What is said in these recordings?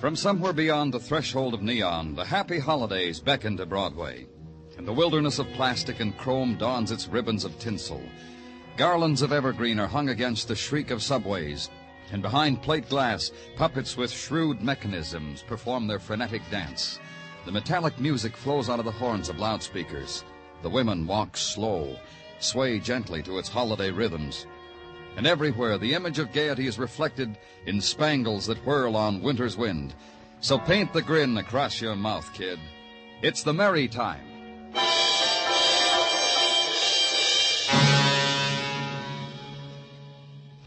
From somewhere beyond the threshold of neon, the happy holidays beckon to Broadway. And the wilderness of plastic and chrome dons its ribbons of tinsel. Garlands of evergreen are hung against the shriek of subways, and behind plate glass, puppets with shrewd mechanisms perform their frenetic dance. The metallic music flows out of the horns of loudspeakers. The women walk slow, sway gently to its holiday rhythms. And everywhere the image of gaiety is reflected in spangles that whirl on winter's wind. So paint the grin across your mouth, kid. It's the merry time.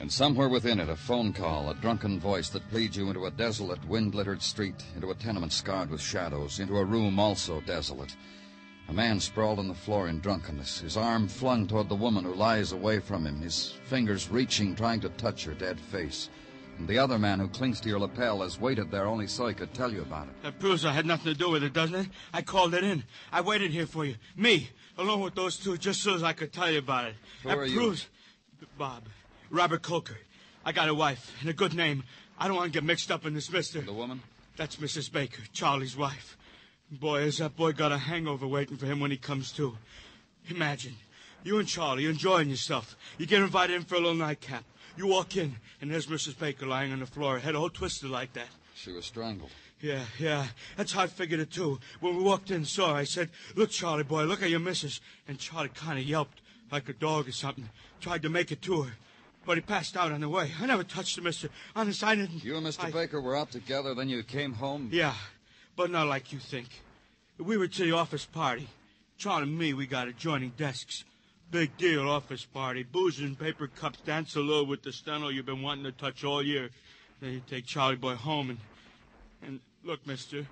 And somewhere within it, a phone call, a drunken voice that leads you into a desolate, wind littered street, into a tenement scarred with shadows, into a room also desolate. A man sprawled on the floor in drunkenness, his arm flung toward the woman who lies away from him, his fingers reaching, trying to touch her dead face. And the other man who clings to your lapel has waited there only so he could tell you about it. That proves I had nothing to do with it, doesn't it? I called it in. I waited here for you. Me, along with those two, just so as I could tell you about it. Who that are you? proves... Bob. Robert Colker. I got a wife and a good name. I don't want to get mixed up in this, mister. The woman? That's Mrs. Baker, Charlie's wife. Boy, has that boy got a hangover waiting for him when he comes to. Imagine, you and Charlie enjoying yourself. You get invited in for a little nightcap. You walk in, and there's Mrs. Baker lying on the floor, head all twisted like that. She was strangled. Yeah, yeah. That's how I figured it, too. When we walked in, saw her, I said, Look, Charlie boy, look at your missus. And Charlie kind of yelped, like a dog or something. Tried to make it to her. But he passed out on the way. I never touched her, mister. Honest, I didn't. You and Mr. I- Baker were out together, then you came home? Yeah, but not like you think. We were to the office party. Charlie and me, we got adjoining desks. Big deal office party. Booze and paper cups, dance a little with the steno you've been wanting to touch all year. Then you take Charlie boy home and... And look, mister.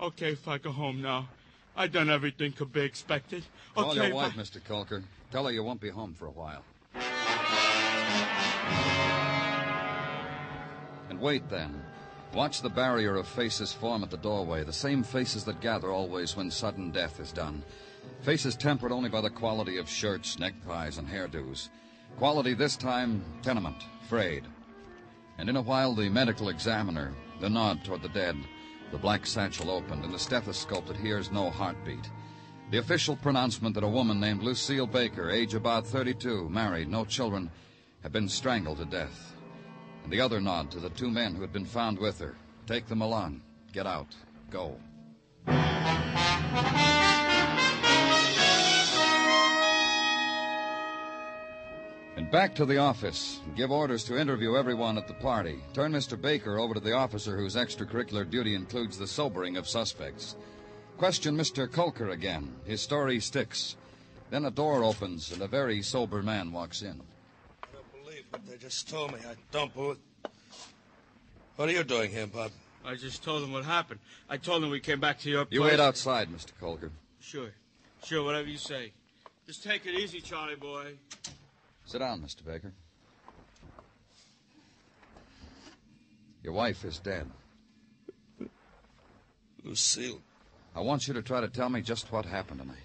Okay if I go home now. I done everything could be expected. Call okay, your wife, I- Mr. Colker. Tell her you won't be home for a while. And wait then. Watch the barrier of faces form at the doorway, the same faces that gather always when sudden death is done. Faces tempered only by the quality of shirts, neckties, and hairdos. Quality this time, tenement, frayed. And in a while, the medical examiner, the nod toward the dead, the black satchel opened, and the stethoscope that hears no heartbeat. The official pronouncement that a woman named Lucille Baker, age about 32, married, no children, had been strangled to death. And the other nod to the two men who had been found with her. Take them along. Get out. Go. And back to the office. Give orders to interview everyone at the party. Turn Mr. Baker over to the officer whose extracurricular duty includes the sobering of suspects. Question Mr. Colker again. His story sticks. Then a door opens and a very sober man walks in. Can't believe what they just told me. I don't believe. What are you doing here, Bob? I just told them what happened. I told them we came back to your place. You wait outside, Mr. Colker. Sure. Sure, whatever you say. Just take it easy, Charlie boy. Sit down, Mr. Baker. Your wife is dead. Lucille, I want you to try to tell me just what happened tonight.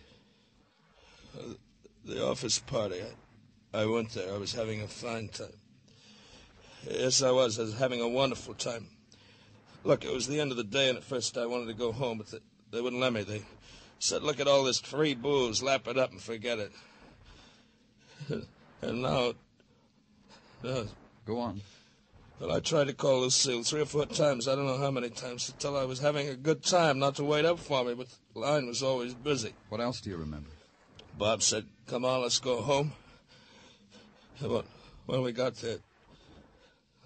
Uh, the office party. I, I went there. I was having a fine time. Yes, I was. I was having a wonderful time. Look, it was the end of the day, and at first I wanted to go home, but they, they wouldn't let me. They said, look at all this free booze, lap it up and forget it. and now, uh, Go on. well, I tried to call Lucille three or four times. I don't know how many times to tell her I was having a good time, not to wait up for me, but the line was always busy. What else do you remember? Bob said, Come on, let's go home. When, when we got there,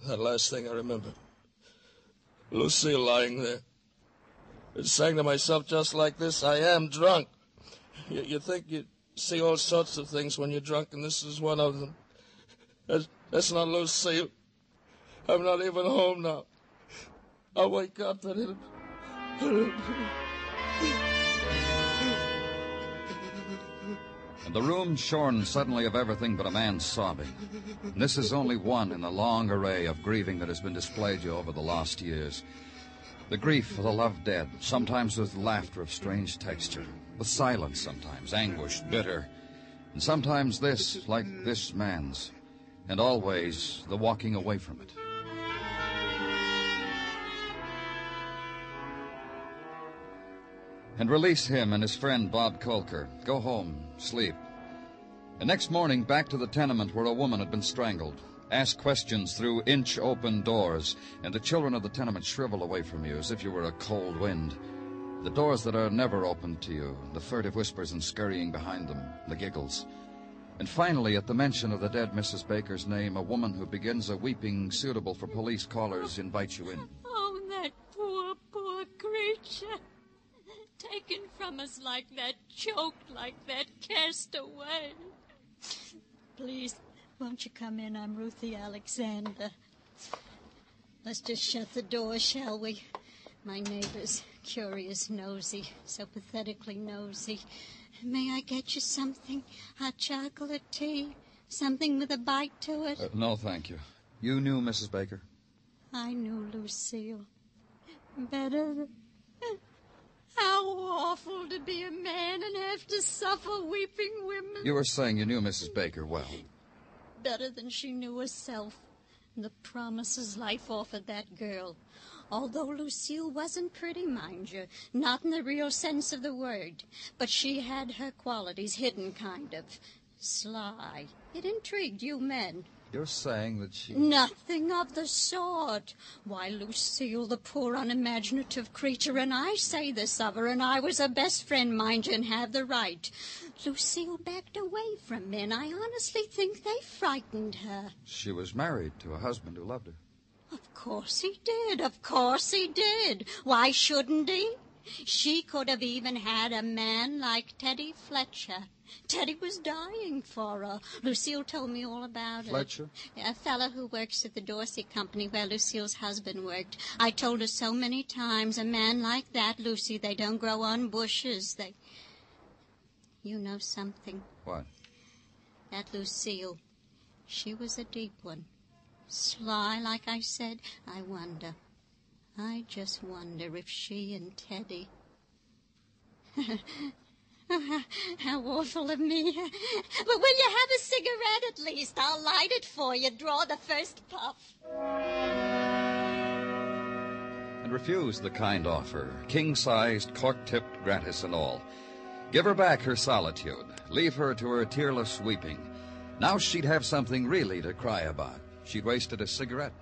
that last thing I remember Lucille lying there. I sang to myself just like this I am drunk. You, you think you see all sorts of things when you're drunk, and this is one of them. That's, that's not Lucille. I'm not even home now. I'll wake up and it'll. The room shorn suddenly of everything but a man sobbing. And this is only one in the long array of grieving that has been displayed you over the last years. The grief for the loved dead, sometimes with laughter of strange texture, with silence sometimes, anguish, bitter, and sometimes this, like this man's, and always the walking away from it. And release him and his friend Bob Colker. Go home, sleep. And next morning, back to the tenement where a woman had been strangled. Ask questions through inch open doors, and the children of the tenement shrivel away from you as if you were a cold wind. The doors that are never opened to you, the furtive whispers and scurrying behind them, the giggles. And finally, at the mention of the dead Mrs. Baker's name, a woman who begins a weeping suitable for police callers invites you in. Oh, that poor, poor creature. Taken from us like that, choked like that, cast away. Please, won't you come in? I'm Ruthie Alexander. Let's just shut the door, shall we? My neighbor's curious, nosy, so pathetically nosy. May I get you something? Hot chocolate, tea? Something with a bite to it? Uh, no, thank you. You knew Mrs. Baker? I knew Lucille. Better than... How awful to be a man and have to suffer weeping women. You were saying you knew Mrs. Baker well. Better than she knew herself. The promises life offered that girl. Although Lucille wasn't pretty, mind you, not in the real sense of the word, but she had her qualities hidden kind of. Sly. It intrigued you men. You're saying that she. Nothing of the sort. Why, Lucille, the poor unimaginative creature, and I say this of her, and I was her best friend, mind you, and have the right. Lucille backed away from men. I honestly think they frightened her. She was married to a husband who loved her. Of course he did. Of course he did. Why shouldn't he? She could have even had a man like Teddy Fletcher. Teddy was dying for her. Lucille told me all about it. Fletcher? A fellow who works at the Dorsey Company where Lucille's husband worked. I told her so many times, a man like that, Lucy, they don't grow on bushes. They. You know something? What? That Lucille. She was a deep one. Sly, like I said. I wonder. I just wonder if she and Teddy. How awful of me. But will you have a cigarette at least? I'll light it for you. Draw the first puff. And refuse the kind offer, king sized, cork tipped, gratis and all. Give her back her solitude. Leave her to her tearless weeping. Now she'd have something really to cry about. She'd wasted a cigarette.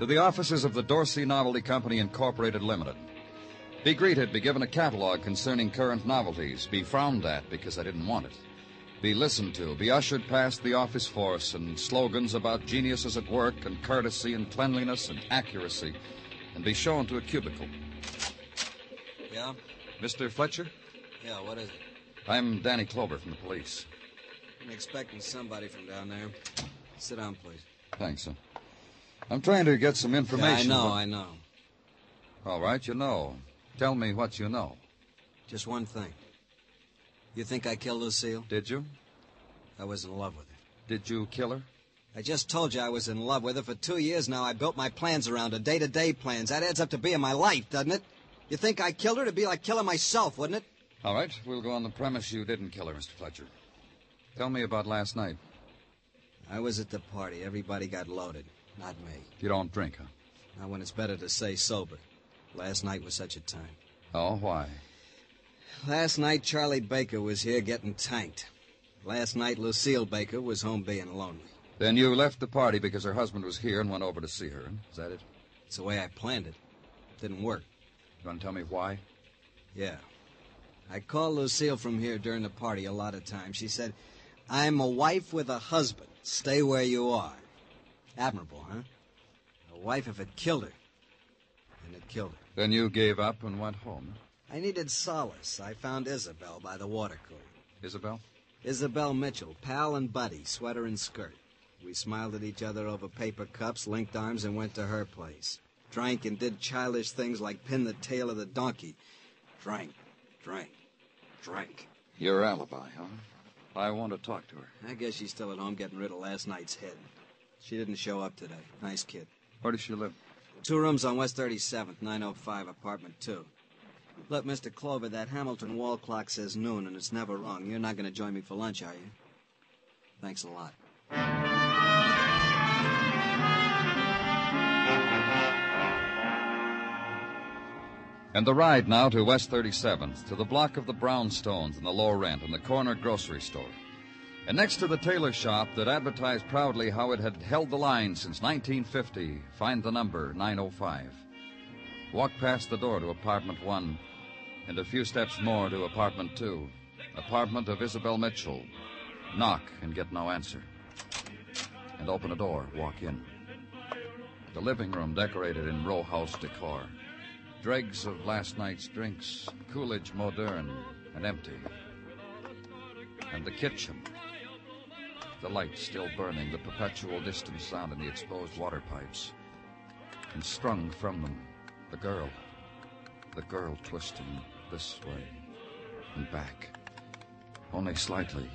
To the offices of the Dorsey Novelty Company Incorporated Limited. Be greeted, be given a catalog concerning current novelties, be frowned at because I didn't want it. Be listened to, be ushered past the office force and slogans about geniuses at work and courtesy and cleanliness and accuracy, and be shown to a cubicle. Yeah? Mr. Fletcher? Yeah, what is it? I'm Danny Clover from the police. I'm expecting somebody from down there. Sit down, please. Thanks, sir. I'm trying to get some Yeah, I know, but- I know. All right, you know. Tell me what you know. Just one thing. You think I killed Lucille? Did you? I was in love with her. Did you kill her? I just told you I was in love with her. For two years now, I built my plans around her, day-to-day plans. That adds up to being my life, doesn't it? You think I killed her? It'd be like killing myself, wouldn't it? All right, we'll go on the premise you didn't kill her, Mr. Fletcher. Tell me about last night. I was at the party. Everybody got loaded. Not me. You don't drink, huh? Not when it's better to stay sober. Last night was such a time. Oh, why? Last night, Charlie Baker was here getting tanked. Last night, Lucille Baker was home being lonely. Then you left the party because her husband was here and went over to see her. Is that it? It's the way I planned it. Didn't work. You want to tell me why? Yeah. I called Lucille from here during the party a lot of times. She said, I'm a wife with a husband. Stay where you are. Admirable, huh? A wife if it killed her. And it killed her. Then you gave up and went home. I needed solace. I found Isabel by the water cooler. Isabel? Isabel Mitchell, pal and buddy, sweater and skirt. We smiled at each other over paper cups, linked arms, and went to her place. Drank and did childish things like pin the tail of the donkey. Drank, drank, drank. Your alibi, huh? I want to talk to her. I guess she's still at home getting rid of last night's head. She didn't show up today. Nice kid. Where does she live? Two rooms on West 37th, 905, apartment 2. Look, Mr. Clover, that Hamilton wall clock says noon, and it's never wrong. You're not going to join me for lunch, are you? Thanks a lot. And the ride now to West 37th, to the block of the brownstones and the low rent and the corner grocery store. And next to the tailor shop that advertised proudly how it had held the line since 1950, find the number 905. Walk past the door to apartment one, and a few steps more to apartment two, apartment of Isabel Mitchell. Knock and get no answer. And open a door, walk in. The living room decorated in row house decor. Dregs of last night's drinks, Coolidge modern and empty. And the kitchen. The light still burning, the perpetual distant sound in the exposed water pipes. And strung from them, the girl. The girl twisting this way and back. Only slightly.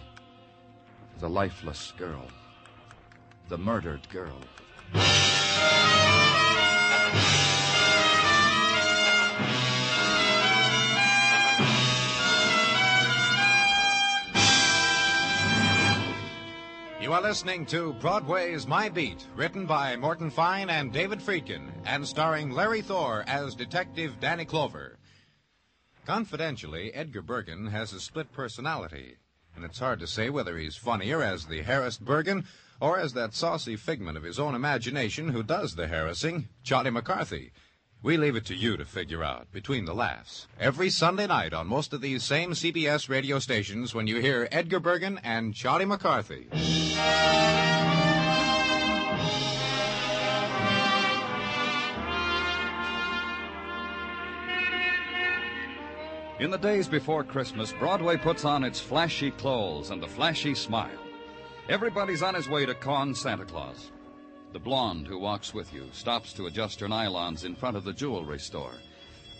The lifeless girl. The murdered girl. You are listening to Broadway's My Beat, written by Morton Fine and David Friedkin, and starring Larry Thor as Detective Danny Clover. Confidentially, Edgar Bergen has a split personality, and it's hard to say whether he's funnier as the harassed Bergen or as that saucy figment of his own imagination who does the harassing, Charlie McCarthy. We leave it to you to figure out between the laughs. Every Sunday night on most of these same CBS radio stations when you hear Edgar Bergen and Charlie McCarthy. In the days before Christmas, Broadway puts on its flashy clothes and the flashy smile. Everybody's on his way to con Santa Claus. The blonde who walks with you stops to adjust her nylons in front of the jewelry store.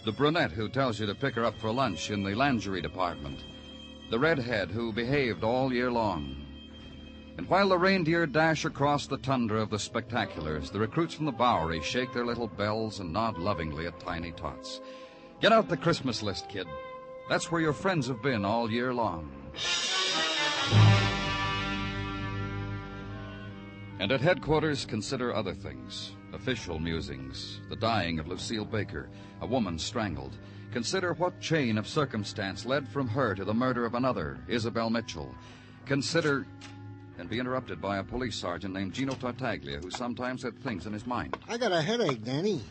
The brunette who tells you to pick her up for lunch in the lingerie department. The redhead who behaved all year long. And while the reindeer dash across the tundra of the spectaculars, the recruits from the Bowery shake their little bells and nod lovingly at tiny tots. Get out the Christmas list, kid. That's where your friends have been all year long. And at headquarters, consider other things. Official musings, the dying of Lucille Baker, a woman strangled. Consider what chain of circumstance led from her to the murder of another, Isabel Mitchell. Consider and be interrupted by a police sergeant named Gino Tartaglia, who sometimes had things in his mind. I got a headache, Danny.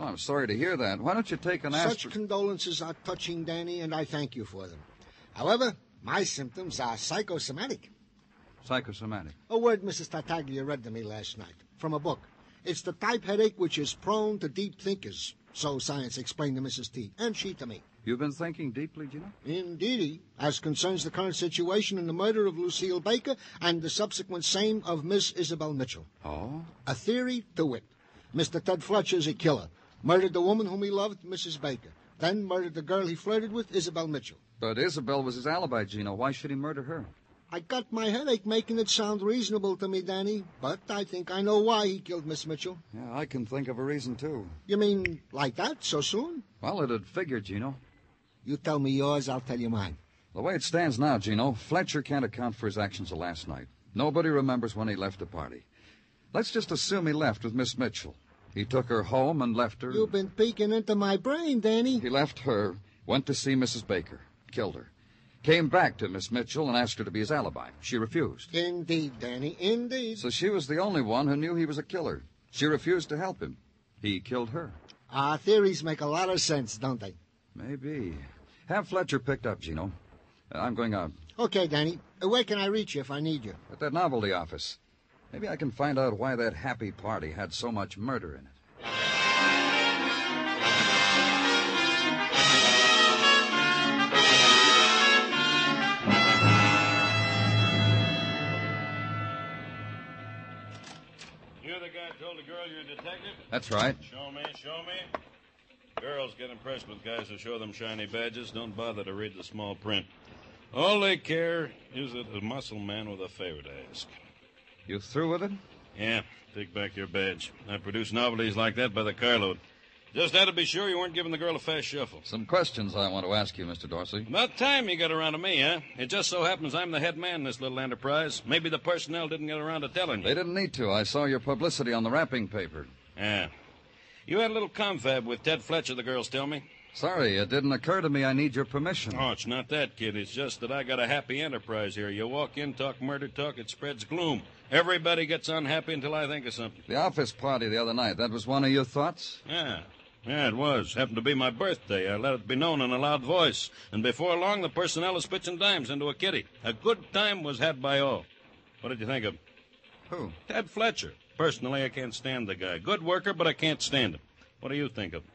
Oh, I'm sorry to hear that. Why don't you take an aspirin? Such condolences are touching, Danny, and I thank you for them. However, my symptoms are psychosomatic. Psychosomatic. A word Mrs. Tartaglia read to me last night from a book. It's the type headache which is prone to deep thinkers, so science explained to Mrs. T, and she to me. You've been thinking deeply, Gino? Indeedy, as concerns the current situation in the murder of Lucille Baker and the subsequent same of Miss Isabel Mitchell. Oh? A theory to wit. Mr. Ted Fletcher is a killer. Murdered the woman whom he loved, Mrs. Baker. Then murdered the girl he flirted with, Isabel Mitchell. But Isabel was his alibi, Gino. Why should he murder her? I got my headache making it sound reasonable to me, Danny, but I think I know why he killed Miss Mitchell. Yeah, I can think of a reason, too. You mean like that, so soon? Well, it'd figure, Gino. You tell me yours, I'll tell you mine. The way it stands now, Gino, Fletcher can't account for his actions of last night. Nobody remembers when he left the party. Let's just assume he left with Miss Mitchell. He took her home and left her. You've been peeking into my brain, Danny. He left her, went to see Mrs. Baker, killed her. Came back to Miss Mitchell and asked her to be his alibi. She refused. Indeed, Danny, indeed. So she was the only one who knew he was a killer. She refused to help him. He killed her. Our theories make a lot of sense, don't they? Maybe. Have Fletcher picked up, Gino. Uh, I'm going out. Okay, Danny. Uh, Where can I reach you if I need you? At that novelty office. Maybe I can find out why that happy party had so much murder in it. Told the girl you're a detective? That's right. Show me, show me. Girls get impressed with guys who show them shiny badges. Don't bother to read the small print. All they care is that a muscle man with a favor to ask. You through with it? Yeah, take back your badge. I produce novelties like that by the carload. Just had to be sure you weren't giving the girl a fast shuffle. Some questions I want to ask you, Mr. Dorsey. About time you got around to me, huh? It just so happens I'm the head man in this little enterprise. Maybe the personnel didn't get around to telling you. They didn't need to. I saw your publicity on the wrapping paper. Yeah. You had a little confab with Ted Fletcher, the girls tell me. Sorry, it didn't occur to me I need your permission. Oh, it's not that, kid. It's just that I got a happy enterprise here. You walk in, talk murder talk, it spreads gloom. Everybody gets unhappy until I think of something. The office party the other night, that was one of your thoughts? Yeah. Yeah, it was. Happened to be my birthday. I let it be known in a loud voice. And before long, the personnel is pitching dimes into a kitty. A good time was had by all. What did you think of him? Who? Ted Fletcher. Personally, I can't stand the guy. Good worker, but I can't stand him. What do you think of him?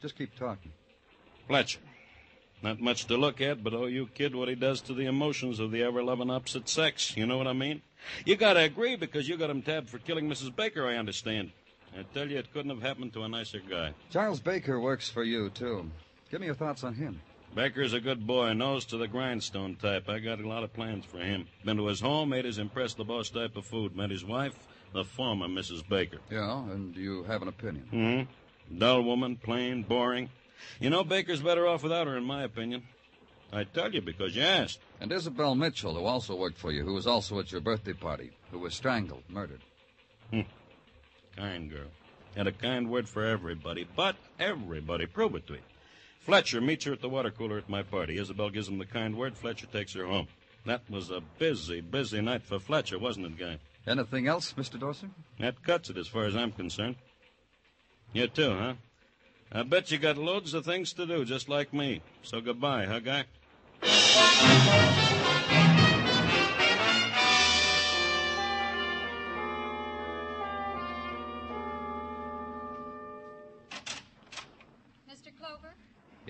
Just keep talking. Fletcher. Not much to look at, but oh, you kid, what he does to the emotions of the ever loving opposite sex. You know what I mean? You gotta agree because you got him tabbed for killing Mrs. Baker, I understand. I tell you, it couldn't have happened to a nicer guy. Giles Baker works for you, too. Give me your thoughts on him. Baker's a good boy, nose to the grindstone type. I got a lot of plans for him. Been to his home, ate his impress the boss type of food. Met his wife, the former Mrs. Baker. Yeah, and you have an opinion. Hmm? Dull woman, plain, boring. You know, Baker's better off without her, in my opinion. I tell you because you asked. And Isabel Mitchell, who also worked for you, who was also at your birthday party, who was strangled, murdered. Kind girl. Had a kind word for everybody, but everybody. Prove it to me. Fletcher meets her at the water cooler at my party. Isabel gives him the kind word. Fletcher takes her home. That was a busy, busy night for Fletcher, wasn't it, Guy? Anything else, Mr. Dorsey? That cuts it as far as I'm concerned. You too, huh? I bet you got loads of things to do, just like me. So goodbye, huh, Guy?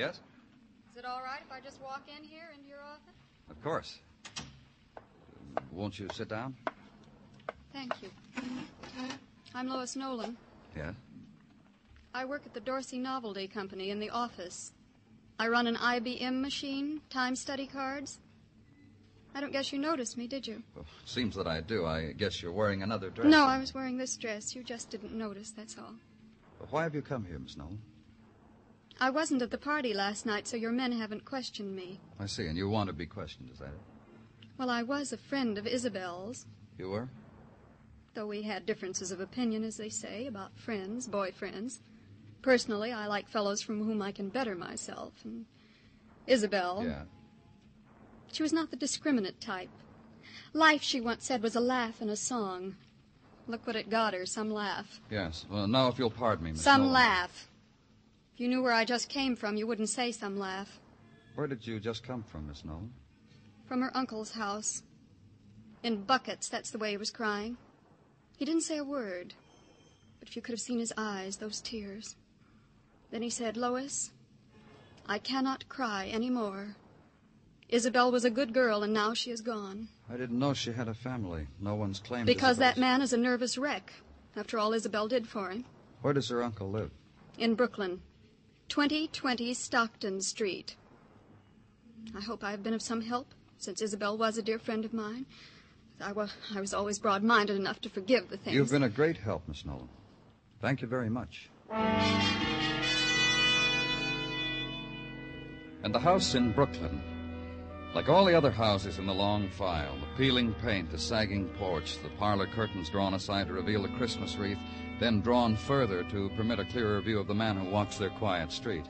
Yes? is it all right if I just walk in here into your office? Of course. Won't you sit down? Thank you. I'm Lois Nolan. Yes. I work at the Dorsey Novelty Company in the office. I run an IBM machine, time study cards. I don't guess you noticed me, did you? Well, seems that I do. I guess you're wearing another dress. No, I was wearing this dress. You just didn't notice, that's all. Why have you come here, Miss Nolan? I wasn't at the party last night, so your men haven't questioned me. I see, and you want to be questioned, is that it? Well, I was a friend of Isabel's, You were? though we had differences of opinion, as they say, about friends, boyfriends. Personally, I like fellows from whom I can better myself, and Isabel. Yeah. She was not the discriminate type. Life, she once said, was a laugh and a song. Look what it got her, some laugh. Yes. Well, now, if you'll pardon me, Miss Some Nolan. laugh. If you knew where I just came from, you wouldn't say some laugh. Where did you just come from, Miss Nolan? From her uncle's house. In buckets, that's the way he was crying. He didn't say a word. But if you could have seen his eyes, those tears. Then he said, Lois, I cannot cry any more. Isabel was a good girl, and now she is gone. I didn't know she had a family. No one's claimed Because that man is a nervous wreck, after all Isabel did for him. Where does her uncle live? In Brooklyn. 2020 Stockton Street. I hope I have been of some help, since Isabel was a dear friend of mine. I was, I was always broad minded enough to forgive the things. You've been a great help, Miss Nolan. Thank you very much. And the house in Brooklyn, like all the other houses in the long file, the peeling paint, the sagging porch, the parlor curtains drawn aside to reveal the Christmas wreath, then drawn further to permit a clearer view of the man who walks their quiet street.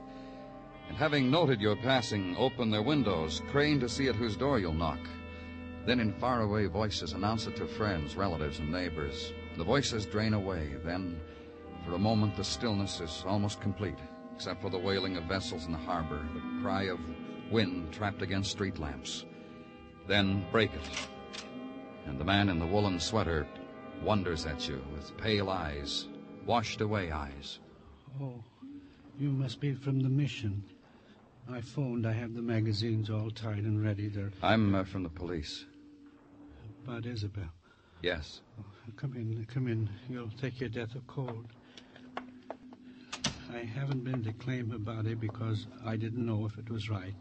And having noted your passing, open their windows, crane to see at whose door you'll knock. Then in faraway voices announce it to friends, relatives, and neighbors. The voices drain away. Then, for a moment, the stillness is almost complete, except for the wailing of vessels in the harbor, the cry of wind trapped against street lamps. Then break it. And the man in the woolen sweater wonders at you with pale eyes, washed away eyes. Oh, you must be from the mission. I phoned. I have the magazines all tied and ready. They're I'm uh, from the police. about Isabel. Yes. Come in, come in. You'll take your death of cold. I haven't been to claim her body because I didn't know if it was right.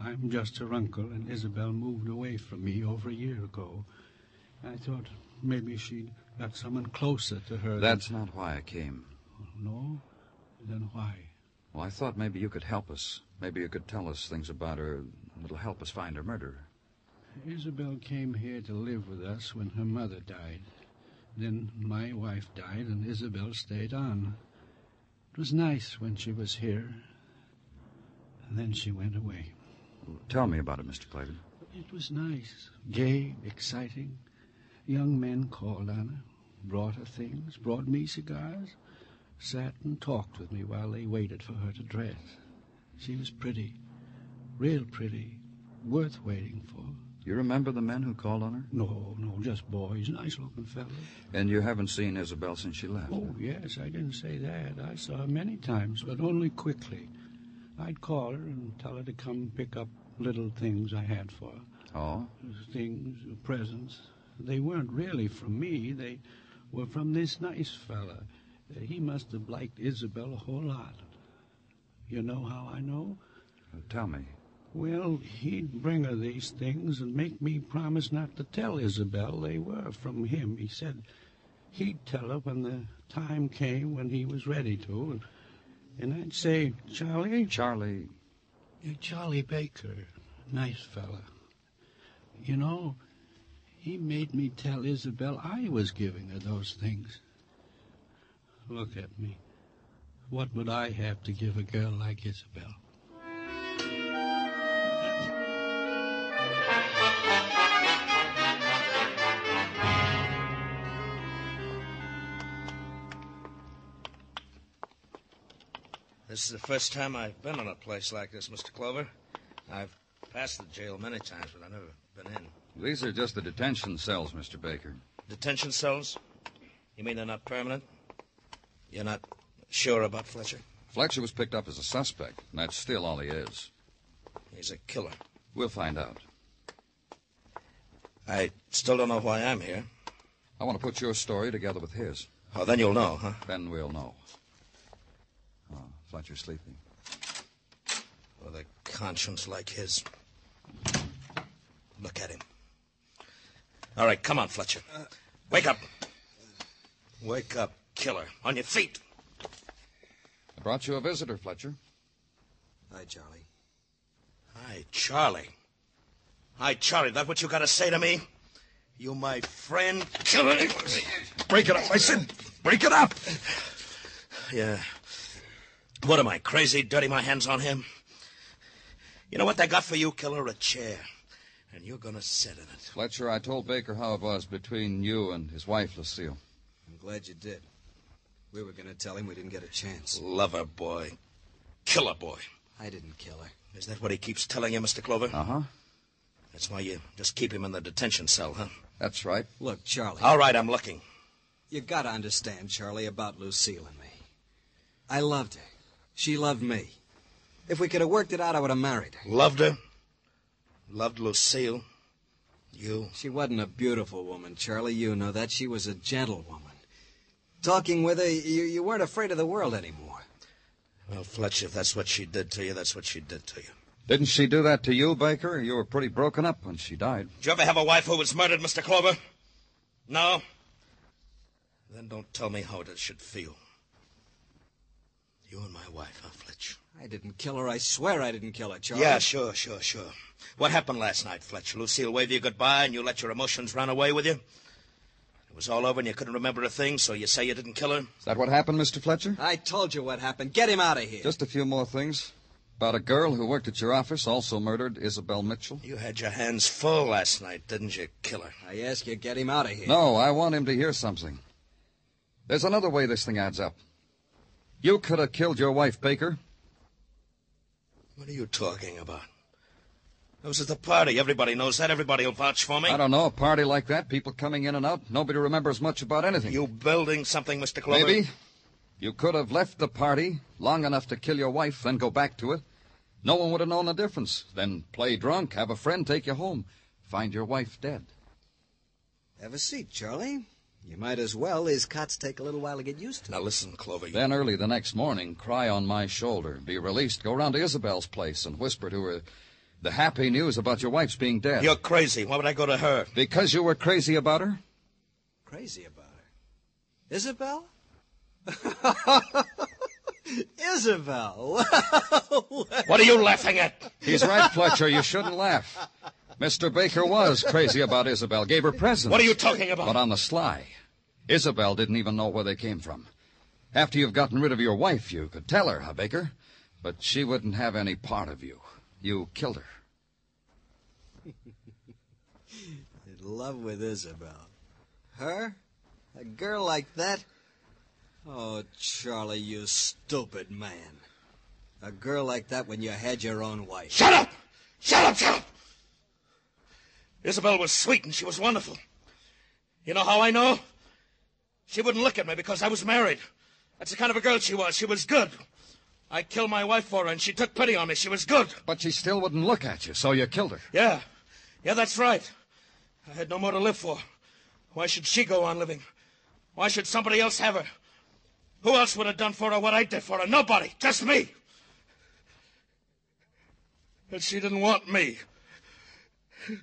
I'm just her uncle, and Isabel moved away from me over a year ago. I thought maybe she'd got someone closer to her. That's not why I came. No? Then why? Well, I thought maybe you could help us. Maybe you could tell us things about her that'll help us find her murderer. Isabel came here to live with us when her mother died. Then my wife died, and Isabel stayed on. It was nice when she was here. And then she went away. Tell me about it, Mr. Clayton. It was nice, gay, exciting. Young men called on her, brought her things, brought me cigars, sat and talked with me while they waited for her to dress. She was pretty, real pretty, worth waiting for. You remember the men who called on her? No, no, just boys, nice-looking fellows. And you haven't seen Isabel since she left? Oh, yes, I didn't say that. I saw her many times, but only quickly. I'd call her and tell her to come pick up little things I had for her. Oh? Things, presents. They weren't really from me. They were from this nice fella. He must have liked Isabel a whole lot. You know how I know? Tell me. Well, he'd bring her these things and make me promise not to tell Isabel they were from him. He said he'd tell her when the time came when he was ready to. And, and I'd say, Charlie. Charlie. Charlie Baker. Nice fella. You know, he made me tell Isabel I was giving her those things. Look at me. What would I have to give a girl like Isabel? This is the first time I've been in a place like this, Mr. Clover. I've passed the jail many times, but I've never been in. These are just the detention cells, Mr. Baker. Detention cells? You mean they're not permanent? You're not sure about Fletcher? Fletcher was picked up as a suspect, and that's still all he is. He's a killer. We'll find out. I still don't know why I'm here. I want to put your story together with his. Oh, then you'll know, huh? Then we'll know. Fletcher's sleeping. With a conscience like his. Look at him. All right, come on, Fletcher. Wake up. Wake up, killer. On your feet. I brought you a visitor, Fletcher. Hi, Charlie. Hi, Charlie. Hi, Charlie. That what you got to say to me? You my friend? Killer. Break it up, I said. Break it up. Yeah. What am I, crazy, dirty my hands on him? You know what they got for you, killer? A chair. And you're gonna sit in it. Fletcher, I told Baker how it was between you and his wife, Lucille. I'm glad you did. We were going to tell him we didn't get a chance. Lover boy. Killer boy. I didn't kill her. Is that what he keeps telling you, Mr. Clover? Uh huh. That's why you just keep him in the detention cell, huh? That's right. Look, Charlie. All right, I'm looking. You gotta understand, Charlie, about Lucille and me. I loved her. She loved me. If we could have worked it out, I would have married her. Loved her? Loved Lucille? You? She wasn't a beautiful woman, Charlie. You know that. She was a gentlewoman. Talking with her, you, you weren't afraid of the world anymore. Well, Fletcher, if that's what she did to you, that's what she did to you. Didn't she do that to you, Baker? You were pretty broken up when she died. Did you ever have a wife who was murdered, Mr. Clover? No? Then don't tell me how it should feel. You and my wife, huh, Fletch? I didn't kill her. I swear I didn't kill her, Charlie. Yeah, sure, sure, sure. What happened last night, Fletcher? Lucille waved you goodbye and you let your emotions run away with you? It was all over and you couldn't remember a thing, so you say you didn't kill her? Is that what happened, Mr. Fletcher? I told you what happened. Get him out of here. Just a few more things. About a girl who worked at your office, also murdered Isabel Mitchell. You had your hands full last night, didn't you, killer? I ask you, get him out of here. No, I want him to hear something. There's another way this thing adds up. You could have killed your wife, Baker. What are you talking about? I was at the party. Everybody knows that. Everybody will vouch for me. I don't know. A party like that, people coming in and out, nobody remembers much about anything. You building something, Mr. Clover? Maybe. You could have left the party long enough to kill your wife, then go back to it. No one would have known the difference. Then play drunk, have a friend take you home, find your wife dead. Have a seat, Charlie. You might as well. His cuts take a little while to get used to. Now listen, Clover. Then early the next morning, cry on my shoulder, be released, go round to Isabel's place and whisper to her the happy news about your wife's being dead. You're crazy. Why would I go to her? Because you were crazy about her? Crazy about her. Isabel? Isabel! What are you laughing at? He's right, Fletcher. You shouldn't laugh. Mr. Baker was crazy about Isabel, gave her presents. What are you talking about? But on the sly. Isabel didn't even know where they came from. After you've gotten rid of your wife, you could tell her, huh, Baker? But she wouldn't have any part of you. You killed her. In love with Isabel. Her? A girl like that? Oh, Charlie, you stupid man. A girl like that when you had your own wife. Shut up! Shut up, shut up! Isabel was sweet and she was wonderful. You know how I know? She wouldn't look at me because I was married. That's the kind of a girl she was. She was good. I killed my wife for her and she took pity on me. She was good. But she still wouldn't look at you, so you killed her. Yeah. Yeah, that's right. I had no more to live for. Why should she go on living? Why should somebody else have her? Who else would have done for her what I did for her? Nobody. Just me. And she didn't want me. And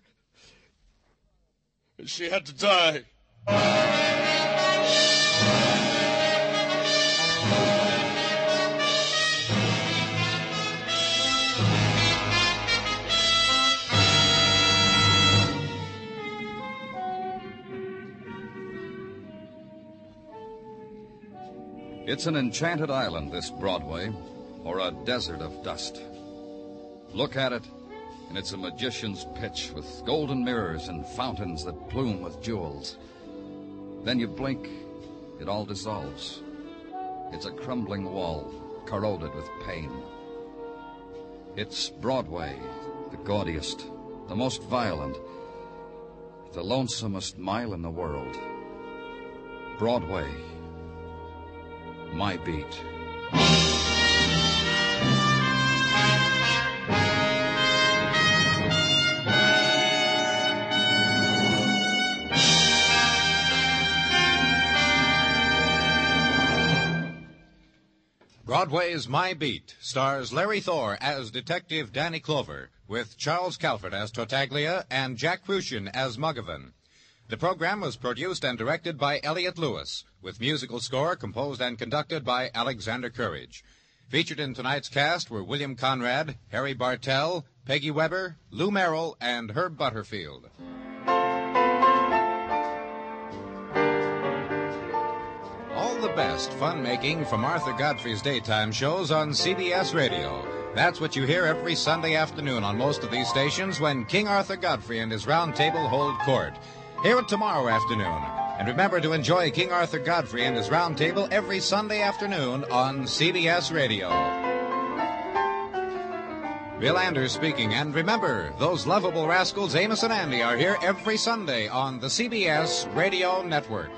she had to die. It's an enchanted island, this Broadway, or a desert of dust. Look at it, and it's a magician's pitch with golden mirrors and fountains that plume with jewels. Then you blink, it all dissolves. It's a crumbling wall, corroded with pain. It's Broadway, the gaudiest, the most violent, the lonesomest mile in the world. Broadway, my beat. Broadway's My Beat stars Larry Thor as Detective Danny Clover, with Charles Calvert as Tartaglia and Jack Kruschen as Muggavan. The program was produced and directed by Elliott Lewis, with musical score composed and conducted by Alexander Courage. Featured in tonight's cast were William Conrad, Harry Bartell, Peggy Weber, Lou Merrill, and Herb Butterfield. The best fun making from Arthur Godfrey's daytime shows on CBS Radio. That's what you hear every Sunday afternoon on most of these stations when King Arthur Godfrey and his round table hold court. Hear it tomorrow afternoon. And remember to enjoy King Arthur Godfrey and his round table every Sunday afternoon on CBS Radio. Bill Anders speaking, and remember, those lovable rascals Amos and Andy are here every Sunday on the CBS Radio Network.